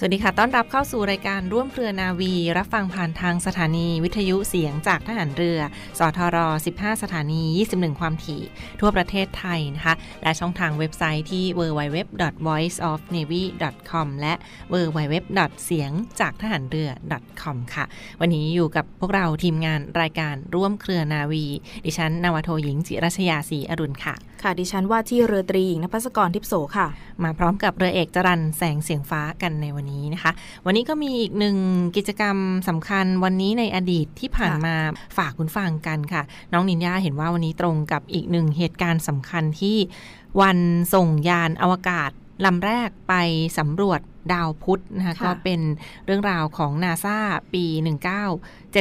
สวัสดีค่ะ ต้อนรับเข้าสู่รายการร่วมเครือนาวี รับฟังผ่านทางสถานีวิทยุเสียงจากทหารเรือ สทร 15 สถานี 21 ความถี่ ทั่วประเทศไทยนะคะ และช่องทางเว็บไซต์ที่ www.voiceofnavy.com และ www. เสียงจากทหารเรือ .com ค่ะ วันนี้อยู่กับพวกเราทีมงานรายการร่วมเครือนาวี ดิฉันนาวโทหญิงจิรัชยาศรีอรุณค่ะค่ะ ดิฉันว่าที่เรือตรีหญิงนภัสกรทิพโสค่ะ มาพร้อมกับเรือเอกจรันแสงเสียงฟ้ากันในวันนี้นะคะ วันนี้ก็มีอีกหนึ่งกิจกรรมสำคัญวันนี้ในอดีตที่ผ่านมาฝากคุณฟังกันค่ะ น้องนินยาเห็นว่าวันนี้ตรงกับอีกหนึ่งเหตุการณ์สำคัญที่วันส่งยานอวกาศลำแรกไปสำรวจดาวพุธนะคะค่ะก็เป็นเรื่องราวของนาซาปี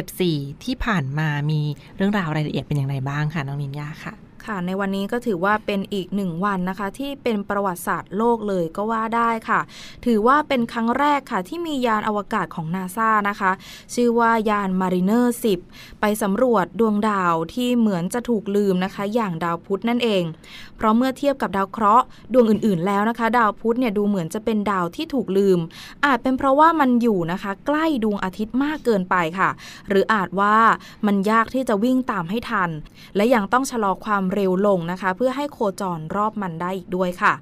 1974 ที่ผ่านมามีเรื่องราวรายละเอียดเป็นอย่างไรบ้างค่ะ น้องนินยาค่ะ ค่ะในวันนี้ก็ถือว่าเป็นอีกหนึ่งวันนะคะ ที่เป็นประวัติศาสตร์โลกเลยก็ว่าได้ค่ะ ถือว่าเป็นครั้งแรกค่ะ ที่มียานอวกาศของนาซานะคะ ชื่อว่ายาน Mariner 10 ไปสำรวจดวงดาวที่เหมือนจะถูกลืมนะคะ อย่างดาวพุธนั่นเอง เพราะเมื่อเทียบกับดาวเคราะห์ดวงอื่นๆ แล้วนะคะ ดาวพุธเนี่ยดูเหมือนจะเป็นดาวที่ถูกลืม อาจเป็นเพราะว่ามันอยู่นะคะ ใกล้ดวงอาทิตย์มากเกินไปค่ะ หรืออาจว่ามันยากที่จะวิ่งตามให้ทัน และยังต้องชะลอความเร็วลงนะคะ เพื่อให้โคจรรอบมันได้อีกด้วยค่ะ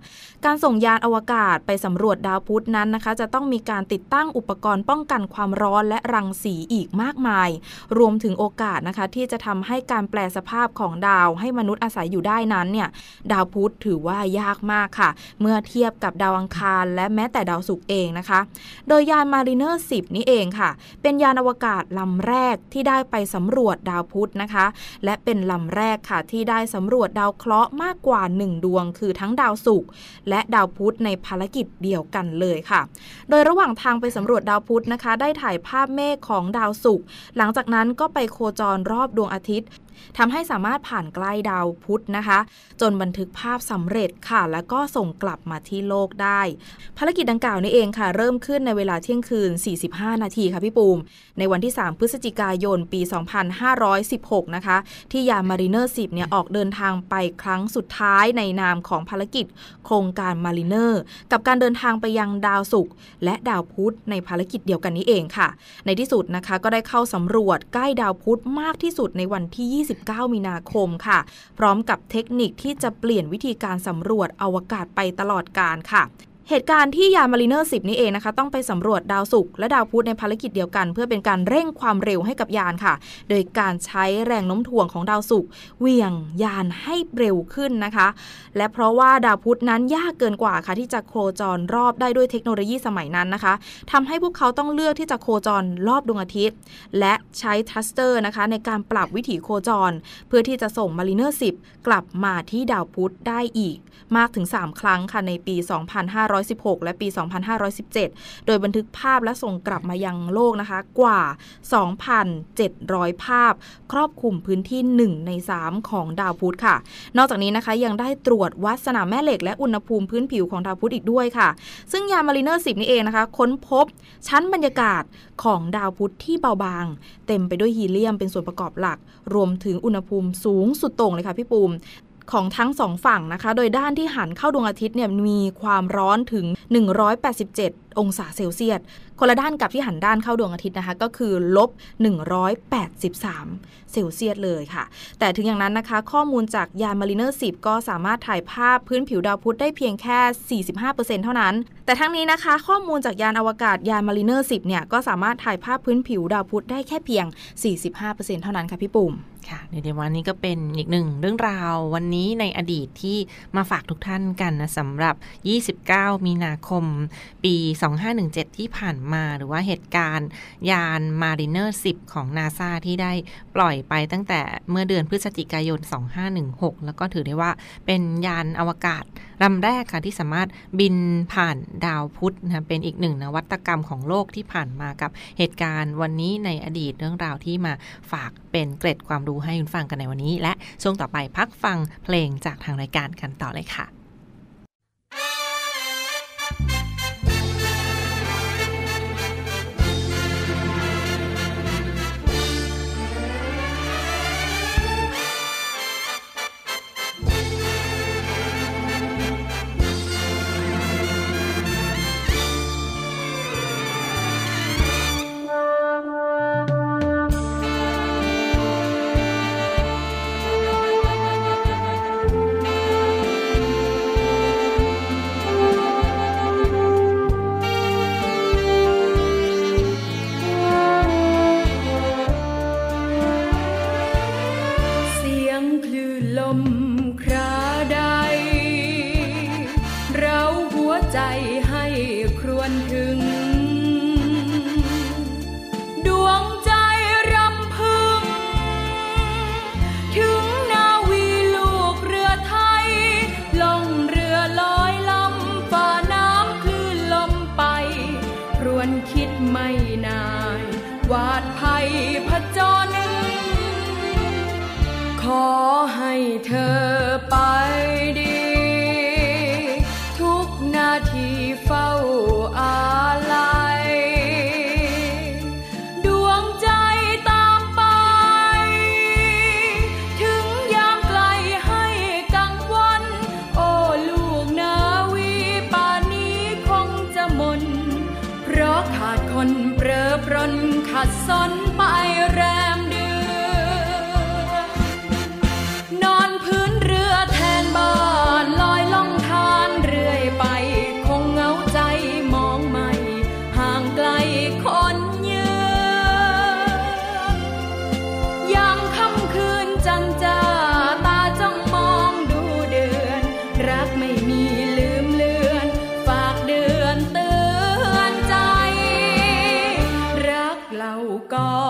การส่งยานอวกาศไปสำรวจดาวพุธนั้นนะคะ จะต้องมีการติดตั้งอุปกรณ์ป้องกันความร้อนและรังสีอีกมากมาย รวมถึงโอกาสนะคะที่จะทำให้การแปลสภาพของดาวให้มนุษย์อาศัยอยู่ได้นั้นเนี่ยดาวพุธถือว่ายากมากค่ะ เมื่อเทียบกับดาวอังคารและแม้แต่ดาวศุกร์เองนะคะ โดยยาน Mariner 10 นี้เองค่ะ เป็นยานอวกาศลำแรกที่ได้ไปสำรวจดาวพุธนะคะ และเป็นลำแรกค่ะที่ได้สำรวจดาวเคราะห์มากกว่า 1 ดวง คือทั้งดาวศุกร์และดาวพุธในภารกิจเดียวกันเลยค่ะ โดยระหว่างทางไปสำรวจดาวพุธนะคะ ได้ถ่ายภาพเมฆของดาวศุกร์หลังจากนั้นก็ไปโคจรรอบดวงอาทิตย์ ทำให้สามารถผ่านใกล้ดาวพุธนะคะ จนบันทึกภาพสำเร็จค่ะ แล้วก็ส่งกลับมาที่โลกได้ ภารกิจดังกล่าวนี้เองค่ะ เริ่มขึ้นในเวลาเที่ยงคืน 45 นาทีค่ะพี่ปูม ในวันที่ 3 พฤศจิกายนปี 2516 นะคะ ที่ยาน Mariner 10 เนี่ยออกเดินทางไปครั้งสุดท้ายในนามของภารกิจ โครงการ Mariner กับการเดินทางไปยังดาวศุกร์และดาวพุธในภารกิจเดียวกันนี้เองค่ะ ในที่สุดนะคะก็ได้เข้าสำรวจใกล้ดาวพุธมากที่สุดในวันที่29มีนาคมค่ะ พร้อมกับเทคนิคที่จะเปลี่ยนวิธีการสำรวจอวกาศไปตลอดการค่ะ เหตุการณ์ที่ยานมารีเนอร์ 10 นี้เองนะคะ ต้องไปสำรวจดาวศุกร์และดาวพุธในภารกิจเดียวกัน เพื่อเป็นการเร่งความเร็วให้กับยานค่ะ โดยการใช้แรงโน้มถ่วงของดาวศุกร์เหวี่ยงยานให้เร็วขึ้นนะคะ และเพราะว่าดาวพุธนั้นยากเกินกว่าค่ะ ที่จะโคจรรอบได้ด้วยเทคโนโลยีสมัยนั้นนะคะทำให้พวกเขาต้องเลือกที่จะโคจรรอบดวงอาทิตย์ และใช้ thruster นะคะ ในการปรับวิถีโคจร เพื่อที่จะส่งมารีเนอร์ 10 กลับมาที่ดาวพุธได้อีก มากถึง 3 ครั้งค่ะในปี 2500 2516 และปี 2517 โดยบันทึกภาพและส่งกลับมายังโลกนะคะกว่า 2,700 ภาพ ครอบคลุมพื้นที่ 1 ใน 3 ของดาวพุธค่ะ นอกจากนี้นะคะยังได้ตรวจวัดสนามแม่เหล็กและอุณหภูมิพื้นผิวของดาวพุธอีกด้วยค่ะ ซึ่งยานมารีเนอร์ 10 นี่เองนะคะ ค้นพบชั้นบรรยากาศของดาวพุธที่เบาบาง เต็มไปด้วยฮีเลียมเป็นส่วนประกอบหลัก รวมถึงอุณหภูมิสูงสุดโต่งเลยค่ะพี่ปูม ของทั้งสองฝั่งนะคะ โดยด้านที่หันเข้าดวงอาทิตย์เนี่ยมีความร้อนถึง 187 องศาเซลเซียสคนละด้านกับที่หันด้านเข้าดวงอาทิตย์นะคะ ก็คือลบ 183 เซลเซียสเลยค่ะ แต่ถึงอย่างนั้นนะคะ ข้อมูลจากยานมารีเนอร์10 ก็สามารถถ่ายภาพพื้นผิวดาวพุธได้เพียงแค่ 45%เท่านั้น แต่ทั้งนี้นะคะ ข้อมูลจากยานอวกาศยานมารีเนอร์10 เนี่ย ก็สามารถถ่ายภาพพื้นผิวดาวพุธได้แค่เพียง 45%เท่านั้นค่ะพี่ปูมค่ะเดี๋ยววันนี้ก็เป็นอีกหนึ่งเรื่องราววันนี้ในอดีตที่มาฝากทุกท่านกันนะสำหรับ 29 มีนาคม ปี 2517 ที่ผ่านมา หรือว่าเหตุการณ์ยานมารีเนอร์10 ของนาซาที่ได้ปล่อยไปตั้งแต่เมื่อเดือนพฤศจิกายน 2516 แล้วก็ถือได้ว่าเป็นยานอวกาศลำแรกค่ะ ที่สามารถบินผ่านดาวพุธนะเป็นอีกหนึ่งนวัตกรรมของโลกที่ผ่านมากับเหตุการณ์วันนี้ในอดีตเรื่องราวที่มาฝากเป็นเกร็ดความรู้ให้คุณฟังกันในวันนี้ และช่วงต่อไปพักฟังเพลงจากทางรายการกันต่อเลยค่ะ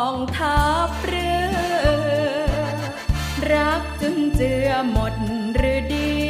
องทัพเรือ รักจนเจือหมดหรือดี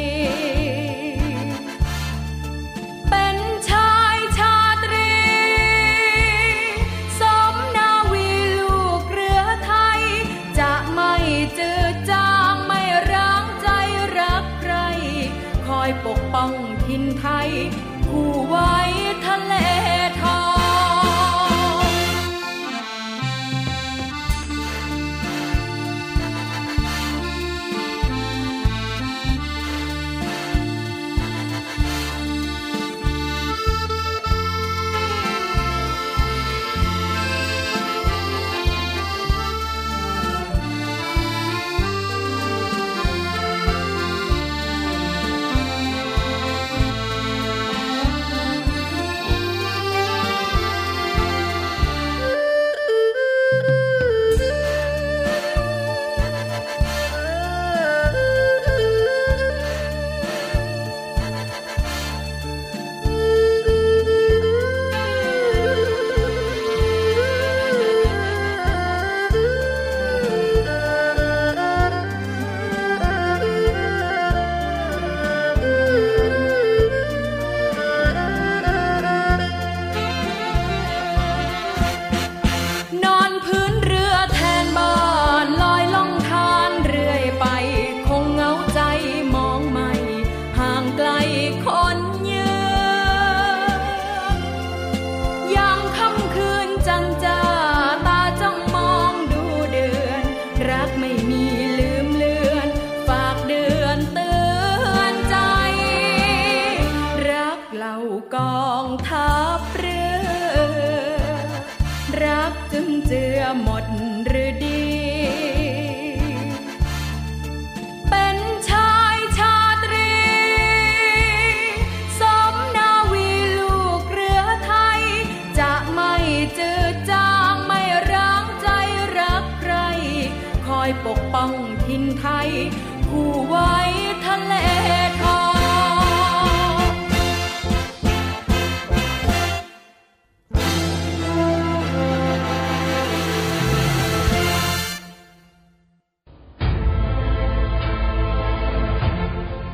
ทินไทยผู้ไว้ทะเลทอง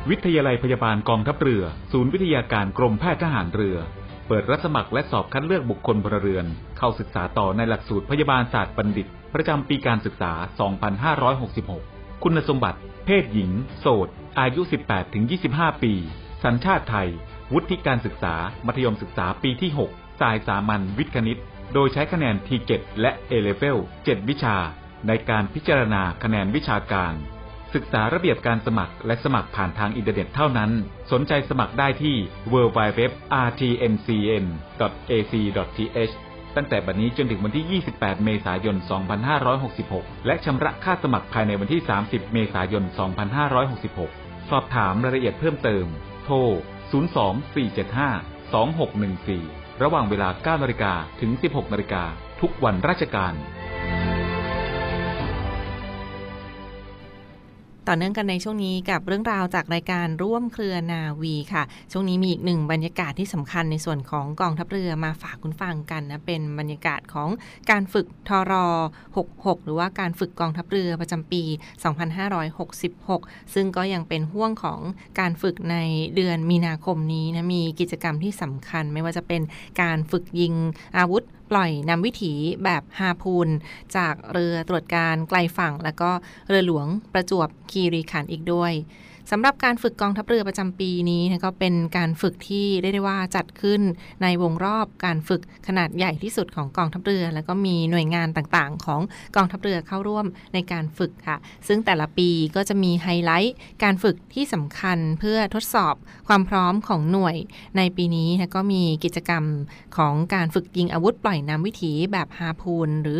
วิทยาลัยพยาบาลกองทัพเรือ ศูนย์วิทยาการกรมแพทย์ทหารเรือเปิดรับสมัครและสอบคัดเลือกบุคคลพลเรือน เข้าศึกษาต่อในหลักสูตรพยาบาลศาสตร์บัณฑิต ประจำปีการศึกษา 2566 คุณสมบัติ เพศหญิง โสด อายุ 18-25 ปี สัญชาติไทย วุฒิการศึกษา มัธยมศึกษาปีที่ 6 สายสามัญวิทย์คณิต โดยใช้คะแนน T7 และ A-Level 7วิชา ในการพิจารณาคะแนนวิชาการ ศึกษาระเบียบการสมัครและสมัครผ่านทางอินเทอร์เน็ตเท่านั้น สนใจสมัครได้ที่ www.rtncn.ac.th ตั้งแต่บัดนี้จนถึงวันที่ 28 เมษายน 2566 และชำระค่าสมัครภายในวันที่ 30 เมษายน 2566 สอบถามรายละเอียดเพิ่มเติม โทร 024752614 ระหว่างเวลา 9นาฬิกาถึง 16นาฬิกาทุกวันราชการ ต่อเนื่องกันในช่วงนี้กับเรื่องราวจากรายการร่วมเครือนาวีค่ะ ช่วงนี้มีอีกหนึ่งบรรยากาศที่สำคัญในส่วนของกองทัพเรือมาฝากคุณฟังกันนะ เป็นบรรยากาศของการฝึกทร66 หรือว่าการฝึกกองทัพเรือประจำปี 2566 ซึ่งก็ยังเป็นห่วงของการฝึกในเดือนมีนาคมนี้นะ มีกิจกรรมที่สำคัญไม่ว่าจะเป็นการฝึกยิงอาวุธ ปล่อยนำวิถีแบบฮาพูน จากเรือตรวจการไกลฝั่ง และก็เรือหลวงประจวบคีรีขันธ์อีกด้วย สำหรับการฝึกกองทัพเรือประจำปีนี้นะก็เป็นการฝึกที่ได้ได้ว่าจัดขึ้นในวงรอบการฝึกขนาดใหญ่ที่สุดของกองทัพเรือ แล้วก็มีหน่วยงานต่างๆ ของกองทัพเรือเข้าร่วมในการฝึกค่ะ ซึ่งแต่ละปีก็จะมีไฮไลท์การฝึกที่สำคัญเพื่อทดสอบความพร้อมของหน่วยในปีนี้นะก็มีกิจกรรมของการฝึกยิงอาวุธปล่อยน้ำวิถีแบบฮาพูนหรือ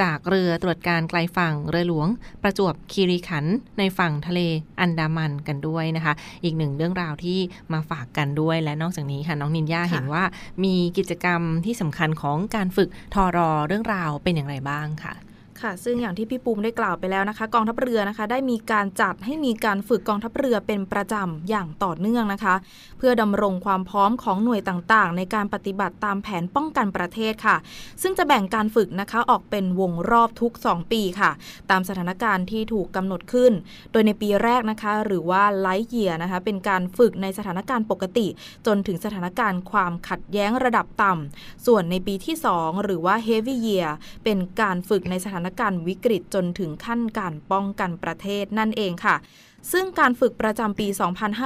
จากเรือตรวจการไกลฝั่งเรือหลวง ประจวบคีรีขันในฝั่งทะเลอันดามันกันด้วยนะคะ อีกหนึ่งเรื่องราวที่มาฝากกันด้วย และนอกจากนี้ค่ะน้องนินยาเห็นว่า มีกิจกรรมที่สำคัญของการฝึกทอรอเรื่องราวเป็นอย่างไรบ้างค่ะ ค่ะ ซึ่งอย่างที่พี่ปูมได้กล่าวไปแล้วนะคะ กองทัพเรือนะคะ ได้มีการจัดให้มีการฝึกกองทัพเรือเป็นประจำอย่างต่อเนื่องนะคะ เพื่อดำรงความพร้อมของหน่วยต่างๆ ในการปฏิบัติตามแผนป้องกันประเทศค่ะ ซึ่งจะแบ่งการฝึกนะคะออกเป็นวงรอบทุก 2 ปีค่ะ ตามสถานการณ์ที่ถูกกำหนดขึ้น โดยในปีแรกนะคะ หรือว่าไลท์เยียนะคะ เป็นการฝึกในสถานการณ์ปกติ จนถึงสถานการณ์ความขัดแย้งระดับต่ำส่วนในปีที่ 2 หรือว่า Heavy Year เป็นการฝึกในสถานการณ์วิกฤตจนถึงขั้นการป้องกันประเทศนั่นเองค่ะ ซึ่งการฝึกประจำปี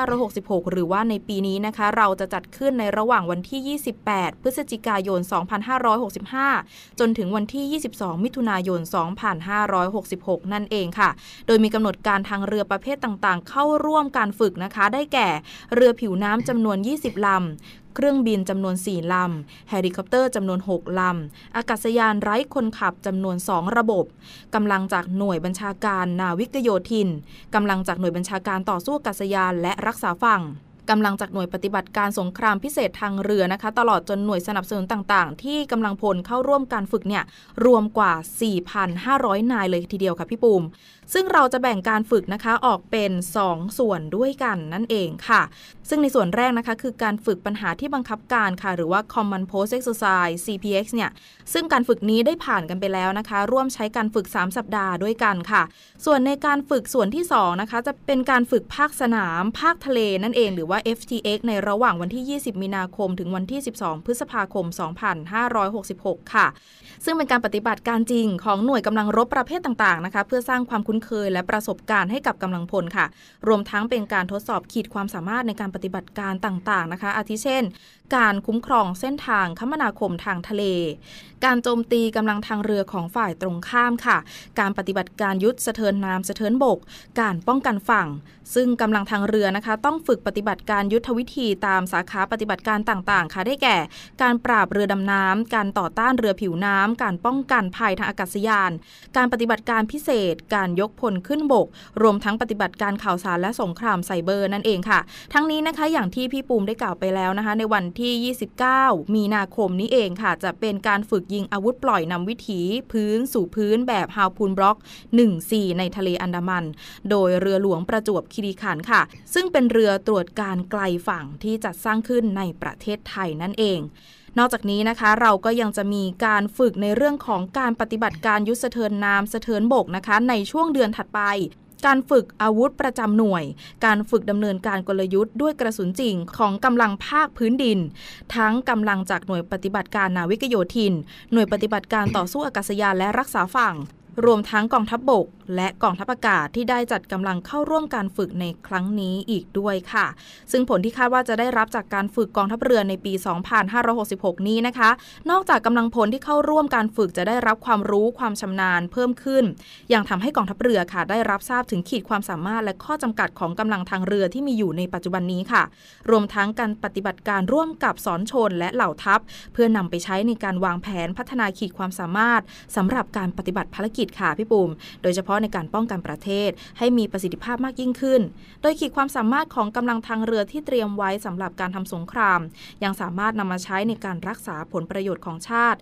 2566 หรือว่าในปีนี้นะคะ เราจะจัดขึ้นในระหว่างวันที่ 28 พฤศจิกายน 2565 จนถึงวันที่ 22 มิถุนายน 2566 นั่นเองค่ะ โดยมีกำหนดการทางเรือประเภทต่างๆ เข้าร่วมการฝึกนะคะ ได้แก่ เรือผิวน้ำจำนวน 20 ลำ เครื่องบินจำนวน 4 ลำ เฮลิคอปเตอร์จำนวน 6 ลำ อากาศยานไร้คนขับจำนวน 2 ระบบ กำลังจากหน่วยบัญชาการนาวิกโยธิน กำลังจากหน่วยบัญชาการต่อสู้อากาศยานและรักษาฝั่งกำลังจากหน่วยปฏิบัติการสงครามพิเศษทางเรือนะคะ ตลอดจนหน่วยสนับสนุนต่างๆ ที่กำลังพลเข้าร่วมการฝึกเนี่ยรวมกว่า 4,500 นายเลยทีเดียวค่ะพี่ปูม ซึ่งเราจะแบ่งการฝึกนะคะออกเป็น 2 ส่วนด้วยกันนั่นเองค่ะ ซึ่งในส่วนแรกนะคะคือการฝึกปัญหาที่บังคับการค่ะ หรือว่า Common Post Exercise CPX เนี่ยซึ่งการฝึกนี้ได้ผ่านกันไปแล้วนะคะ ร่วมใช้การฝึก 3 สัปดาห์ด้วยกันค่ะ ส่วนในการฝึกส่วนที่2นะคะจะเป็นการฝึกภาคสนาม ภาคทะเลนั่นเอง หรือว่า FTX ในระหว่างวันที่ 20 มีนาคม ถึงวันที่ 12 พฤษภาคม 2566 ค่ะ ซึ่งเป็นการปฏิบัติการจริงของหน่วยกำลังรบประเภทต่างๆนะคะ เพื่อสร้างความคุ้นเคยและประสบการณ์ให้กับกำลังพลค่ะ รวมทั้งเป็นการทดสอบขีดความสามารถในการปฏิบัติการต่างๆนะคะ อาทิเช่น การคุ้มครองเส้นทางคมนาคมทางทะเล การโจมตีกำลังทางเรือของฝ่ายตรงข้ามค่ะ การปฏิบัติการยุทธสะเทินน้ำสะเทินบก การป้องกันฝั่ง ซึ่งกำลังทางเรือนะคะ ต้องฝึกปฏิบัติการยุทธวิธีตามสาขาปฏิบัติการต่างๆ ค่ะได้แก่ การปราบเรือดำน้ำการต่อต้านเรือผิวน้ำการป้องกันภัยทางอากาศยาน การปฏิบัติการพิเศษ การยกพลขึ้นบก รวมทั้งปฏิบัติการข่าวสารและสงครามไซเบอร์นั่นเองค่ะ ทั้งนี้นะคะอย่างที่พี่ปูมได้กล่าวไปแล้วนะคะ ในวันที่ 29 มีนาคมนี้เองค่ะ จะเป็นการฝึกยิงอาวุธปล่อยนำวิถีพื้นสู่พื้นแบบฮาวพูนบล็อก 1-4 ในทะเลอันดามัน โดยเรือหลวงประจวบคีรีขันธ์ค่ะ ซึ่งเป็นเรือตรวจการไกลฝั่งที่จัดสร้างขึ้นในประเทศไทยนั่นเอง นอกจากนี้นะคะเราก็ยังจะมีการฝึกในเรื่องของการปฏิบัติการยุทธสะเทินน้ำสะเทินบกนะคะ ในช่วงเดือนถัดไปการฝึกอาวุธประจำหน่วย การฝึกดำเนินการกลยุทธ์ด้วยกระสุนจริงของกำลังภาคพื้นดิน ทั้งกำลังจากหน่วยปฏิบัติการนาวิกโยธิน หน่วยปฏิบัติการต่อสู้อากาศยานและรักษาฝั่ง รวมทั้งกองทัพบบก และกองทัพอากาศที่ได้จัดกำลังเข้าร่วมการฝึกในครั้งนี้อีกด้วยค่ะ ซึ่งผลที่คาดว่าจะได้รับจากการฝึกกองทัพเรือในปี 2566 นี้นะคะ นอกจากกำลังพลที่เข้าร่วมการฝึกจะได้รับความรู้ความชำนาญเพิ่มขึ้น ยังทำให้กองทัพเรือค่ะ ได้รับทราบถึงขีดความสามารถและข้อจำกัดของกำลังทางเรือที่มีอยู่ในปัจจุบันนี้ค่ะ รวมทั้งการปฏิบัติการร่วมกับสอนชนและเหล่าทัพ เพื่อนำไปใช้ในการวางแผนพัฒนาขีดความสามารถสำหรับการปฏิบัติภารกิจค่ะพี่ปุ่ม โดยเฉพาะในการป้องกันประเทศ ให้มีประสิทธิภาพมากยิ่งขึ้น โดยขีดความสามารถของกำลังทางเรือที่เตรียมไว้สำหรับการทำสงคราม ยังสามารถนำมาใช้ในการรักษาผลประโยชน์ของชาติ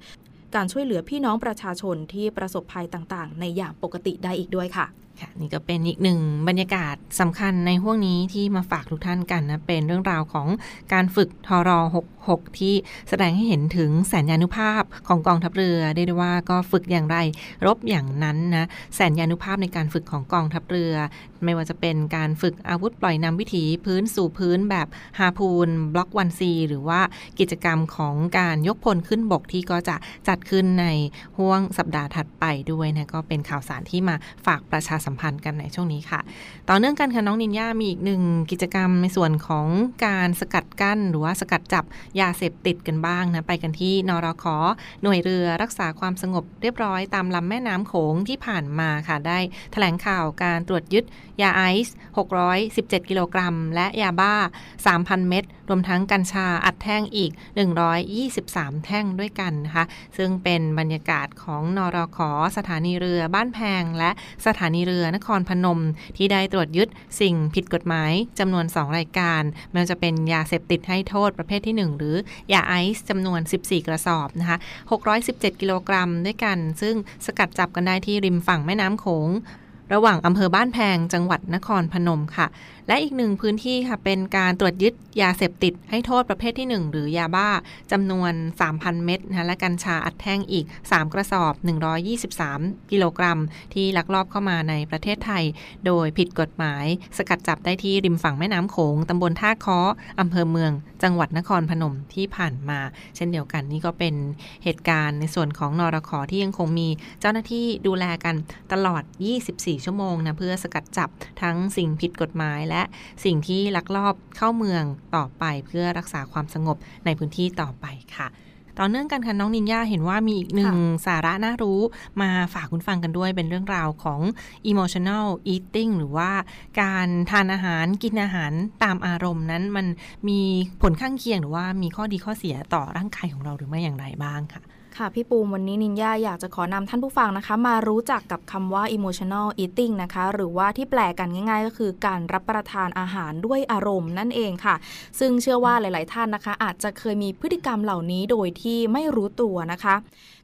การช่วยเหลือพี่น้องประชาชนที่ประสบภัยต่างๆ ในอย่างปกติได้อีกด้วยค่ะ ค่ะนี่ก็เป็นอีกหนึ่งบรรยากาศสำคัญในห่วงนี้ที่มาฝากทุกท่านกันนะ เป็นเรื่องราวของการฝึกทรอ66 ที่แสดงให้เห็นถึงแสนยานุภาพของกองทัพเรือได้ได้ว่าก็ฝึกอย่างไร รบอย่างนั้นนะแสนยานุภาพในการฝึกของกองทัพเรือ ไม่ว่าจะเป็นการฝึกอาวุธปล่อยนำวิถีพื้นสู่พื้นแบบฮาพูนบล็อกวันซีหรือว่ากิจกรรมของการยกพลขึ้นบกที่ก็จะจัดขึ้นในห่วงสัปดาห์ถัดไปด้วยนะก็เป็นข่าวสารที่มาฝากประชาสัมพันธ์กันในช่วงนี้ค่ะ ต่อเนื่องกันค่ะน้องนินยามีอีกหนึ่งกิจกรรมในส่วนของการสกัดกั้น หรือว่าสกัดจับยาเสพติดกันบ้างนะไปกันที่นรคหน่วยเรือรักษาความสงบเรียบร้อยตามลำแม่น้ำโขงที่ผ่านมาค่ะได้แถลงข่าวการตรวจยึดยาไอซ์617 กิโลกรัม และยาบ้า 3,000 เม็ด รวมทั้งกัญชาอัดแท่งอีก 123 แท่งด้วยกันนะคะ ซึ่งเป็นบรรยากาศของนรคสถานีเรือบ้านแพง และสถานีเรือนครพนม ที่ได้ตรวจยึดสิ่งผิดกฎหมายจำนวน 2 รายการไม่ว่าจะเป็นยาเสพติดให้โทษประเภทที่ 1 หรือยาไอซ์จำนวน 14 กระสอบนะคะ617 กิโลกรัมด้วยกัน ซึ่งสกัดจับกันได้ที่ริมฝั่งแม่น้ำโขงระหว่างอำเภอบ้านแพงจังหวัดนครพนมค่ะ และอีกหนึ่งพื้นที่ค่ะเป็นการตรวจยึดยาเสพติดให้โทษประเภทที่ 1 หรือยาบ้าจำนวน 3,000 เม็ดนะและกัญชาอัดแท่งอีก 3 กระสอบ 123 กิโลกรัม ที่ลักลอบเข้ามาในประเทศไทย โดยผิดกฎหมาย สกัดจับได้ที่ริมฝั่งแม่น้ำโขงตำบลท่าค้ออำเภอเมือง จังหวัดนครพนมที่ผ่านมา เช่นเดียวกันนี่ก็เป็นเหตุการณ์ในส่วนของนรขอที่ยังคงมีเจ้าหน้าที่ดูแลกันตลอด 24 ชั่วโมงนะเพื่อสกัดจับทั้งสิ่งผิดกฎหมายและสิ่งที่ลักลอบเข้าเมืองต่อไปเพื่อรักษาความสงบในพื้นที่ต่อไปค่ะต่อเนื่องกันค่ะน้องนินยาเห็นว่ามีอีกหนึ่งสาระน่ารู้มาฝากคุณฟังกันด้วยเป็นเรื่องราวของ emotional eating หรือว่าการทานอาหารกินอาหารตามอารมณ์นั้นมันมีผลข้างเคียงหรือว่ามีข้อดีข้อเสียต่อร่างกายของเราหรือไม่อย่างไรบ้างค่ะ ค่ะพี่ปูมวันนี้นินยาอยากจะขอนำท่านผู้ฟังนะคะ มารู้จักกับคำว่า emotional eating นะคะ หรือว่าที่แปลกันง่าย ๆ ก็คือการรับประทานอาหารด้วยอารมณ์นั่นเองค่ะ ซึ่งเชื่อว่าหลาย ๆ ท่านนะคะ อาจจะเคยมีพฤติกรรมเหล่านี้โดยที่ไม่รู้ตัวนะคะ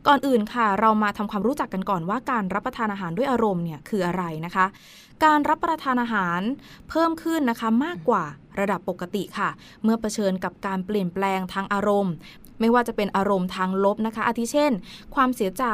ก่อนอื่นค่ะ เรามาทำความรู้จักกันก่อนว่าการรับประทานอาหารด้วยอารมณ์เนี่ยคืออะไรนะคะ การรับประทานอาหารเพิ่มขึ้นนะคะมากกว่าระดับปกติค่ะ เมื่อเผชิญกับการเปลี่ยนแปลงทางอารมณ์ ไม่ว่าจะเป็นอารมณ์ทางลบนะคะ อาทิเช่น ความเสียใจ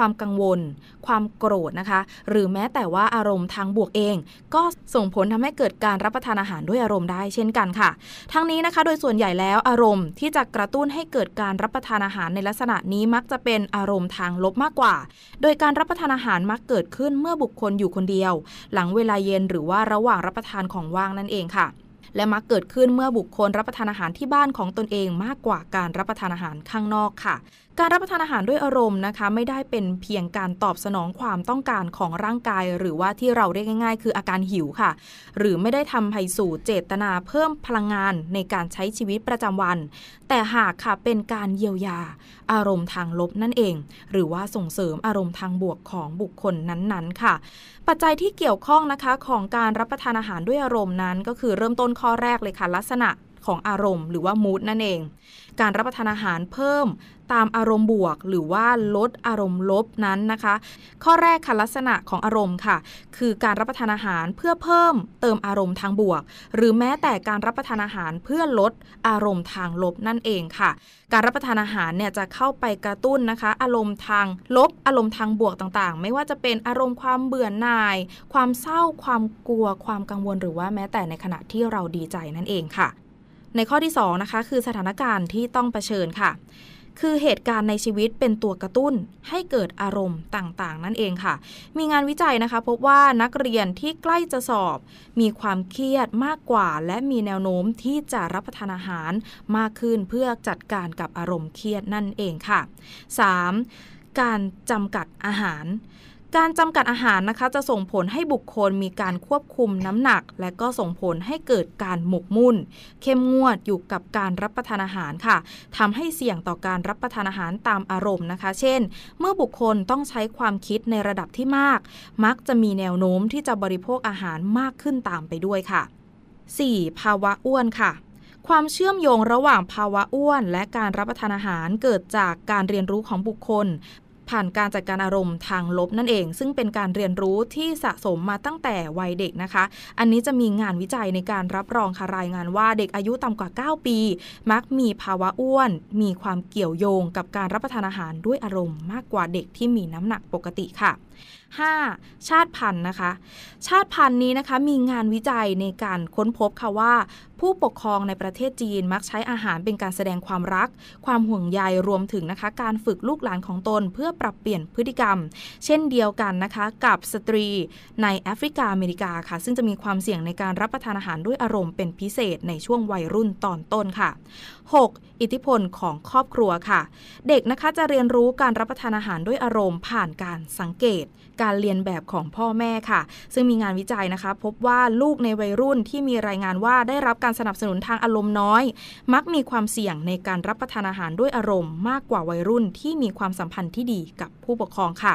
ความกังวล ความโกรธนะคะ หรือแม้แต่ว่าอารมณ์ทางบวกเอง ก็ส่งผลทำให้เกิดการรับประทานอาหารด้วยอารมณ์ได้เช่นกันค่ะ ทั้งนี้นะคะ โดยส่วนใหญ่แล้วอารมณ์ที่จะกระตุ้นให้เกิดการรับประทานอาหารในลักษณะนี้มักจะเป็นอารมณ์ทางลบมากกว่า โดยการรับประทานอาหารมักเกิดขึ้นเมื่อบุคคลอยู่คนเดียว หลังเวลาเย็นหรือว่าระหว่างรับประทานของว่างนั่นเองค่ะ และมักเกิดขึ้นเมื่อบุคคลรับประทานอาหารที่บ้านของตนเองมากกว่าการรับประทานอาหารข้างนอกค่ะการรับประทานอาหารด้วยอารมณ์นะคะ ไม่ได้เป็นเพียงการตอบสนองความต้องการของร่างกาย หรือว่าที่เราเรียกง่ายๆ คืออาการหิวค่ะ หรือไม่ได้ทำให้สู่เจตนาเพิ่มพลังงานในการใช้ชีวิตประจำวัน แต่หากค่ะเป็นการเยียวยา อารมณ์ทางลบนั่นเอง หรือว่าส่งเสริมอารมณ์ทางบวกของบุคคลนั้นๆ ค่ะ ปัจจัยที่เกี่ยวข้องนะคะของการรับประทานอาหารด้วยอารมณ์นั้น ก็คือเริ่มต้นข้อแรกเลยค่ะลักษณะ ของอารมณ์ หรือว่ามูดนั่นเอง การรับประทานอาหารเพิ่มตามอารมณ์บวก หรือว่าลดอารมณ์ลบนั้นนะคะ ข้อแรกค่ะลักษณะของอารมณ์ค่ะ คือการรับประทานอาหารเพื่อเพิ่มเติมอารมณ์ทางบวก หรือแม้แต่การรับประทานอาหารเพื่อลดอารมณ์ทางลบนั่นเองค่ะ การรับประทานอาหารเนี่ยจะเข้าไปกระตุ้นนะคะ อารมณ์ทางลบอารมณ์ทางบวกต่างๆ ไม่ว่าจะเป็นอารมณ์ความเบื่อหน่าย ความเศร้าความกลัวความกังวล หรือว่าแม้แต่ในขณะที่เราดีใจนั่นเองค่ะ ในข้อที่2นะคะคือสถานการณ์ที่ต้องเผชิญค่ะ คือเหตุการณ์ในชีวิตเป็นตัวกระตุ้นให้เกิดอารมณ์ต่างๆ นั่นเองค่ะ มีงานวิจัยนะคะ พบว่านักเรียนที่ใกล้จะสอบ มีความเครียดมากกว่า และมีแนวโน้มที่จะรับประทานอาหารมากขึ้นเพื่อจัดการกับอารมณ์เครียดนั่นเองค่ะ 3. การจำกัดอาหาร การจำกัดอาหารนะคะจะส่งผลให้บุคคลมีการควบคุมน้ำหนัก และก็ส่งผลให้เกิดการหมกมุ่น เข้มงวดอยู่กับการรับประทานอาหารค่ะทำให้เสี่ยงต่อการรับประทานอาหารตามอารมณ์นะคะ เช่น เมื่อบุคคลต้องใช้ความคิดในระดับที่มาก มักจะมีแนวโน้มที่จะบริโภคอาหารมากขึ้นตามไปด้วยค่ะ 4. ภาวะอ้วนค่ะความเชื่อมโยงระหว่างภาวะอ้วน และการรับประทานอาหารเกิดจากการเรียนรู้ของบุคคล ผ่านการจัดการอารมณ์ทางลบนั่นเอง ซึ่งเป็นการเรียนรู้ที่สะสมมาตั้งแต่วัยเด็กนะคะ อันนี้จะมีงานวิจัยในการรับรองค่ะรายงานว่าเด็กอายุต่ำกว่า 9 ปี มักมีภาวะอ้วน มีความเกี่ยวโยงกับการรับประทานอาหารด้วยอารมณ์มากกว่าเด็กที่มีน้ำหนักปกติค่ะ 5. ชาติพันธุ์นะคะ ชาติพันธุ์นี้นะคะมีงานวิจัยในการค้นพบค่ะว่า ผู้ปกครองในประเทศจีนมักใช้อาหารเป็นการแสดงความรัก ความห่วงใยรวมถึงนะคะ การฝึกลูกหลานของตนเพื่อปรับเปลี่ยนพฤติกรรม เช่นเดียวกันนะคะกับสตรีในแอฟริกาอเมริกาค่ะ ซึ่งจะมีความเสี่ยงในการรับประทานอาหารด้วยอารมณ์เป็นพิเศษในช่วงวัยรุ่นตอนต้นค่ะ 6. อิทธิพลของครอบครัวค่ะ เด็กนะคะจะเรียนรู้การรับประทานอาหารด้วยอารมณ์ผ่านการสังเกต การเรียนแบบของพ่อแม่ค่ะ ซึ่งมีงานวิจัยนะคะ พบว่าลูกในวัยรุ่นที่มีรายงานว่าได้รับการสนับสนุนทางอารมณ์น้อย มักมีความเสี่ยงในการรับประทานอาหารด้วยอารมณ์มากกว่าวัยรุ่นที่มีความสัมพันธ์ที่ดีกับผู้ปกครองค่ะ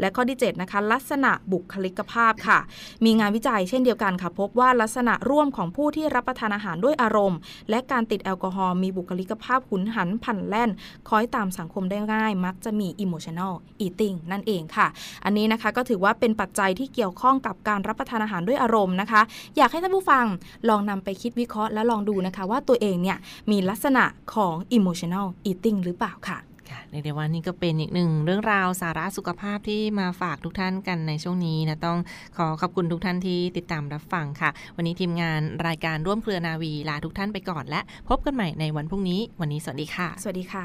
และข้อที่7นะคะลักษณะบุคลิกภาพค่ะ มีงานวิจัยเช่นเดียวกันค่ะ พบว่าลักษณะร่วมของผู้ที่รับประทานอาหารด้วยอารมณ์ และการติดแอลกอฮอล์มีบุคลิกภาพหุนหันผันแล่นคอยตามสังคมได้ง่าย มักจะมี emotional eating นั่นเองค่ะ อันนี้นะคะก็ถือว่าเป็นปัจจัยที่เกี่ยวข้องกับการรับประทานอาหารด้วยอารมณ์นะคะ อยากให้ท่านผู้ฟังลองนำไปคิดวิเคราะห์และลองดูนะคะว่าตัวเองเนี่ยมีลักษณะของ emotional eating หรือเปล่าค่ะค่ะเรียกได้ว่านี่ก็เป็นอีกหนึ่งเรื่องราวสาระสุขภาพที่มาฝากทุกท่านกันในช่วงนี้นะต้องขอขอบคุณทุกท่านที่ติดตามรับฟังค่ะ วันนี้ทีมงานรายการร่วมเครือนาวีลาทุกท่านไปก่อน และพบกันใหม่ในวันพรุ่งนี้ วันนี้สวัสดีค่ะ สวัสดีค่ะ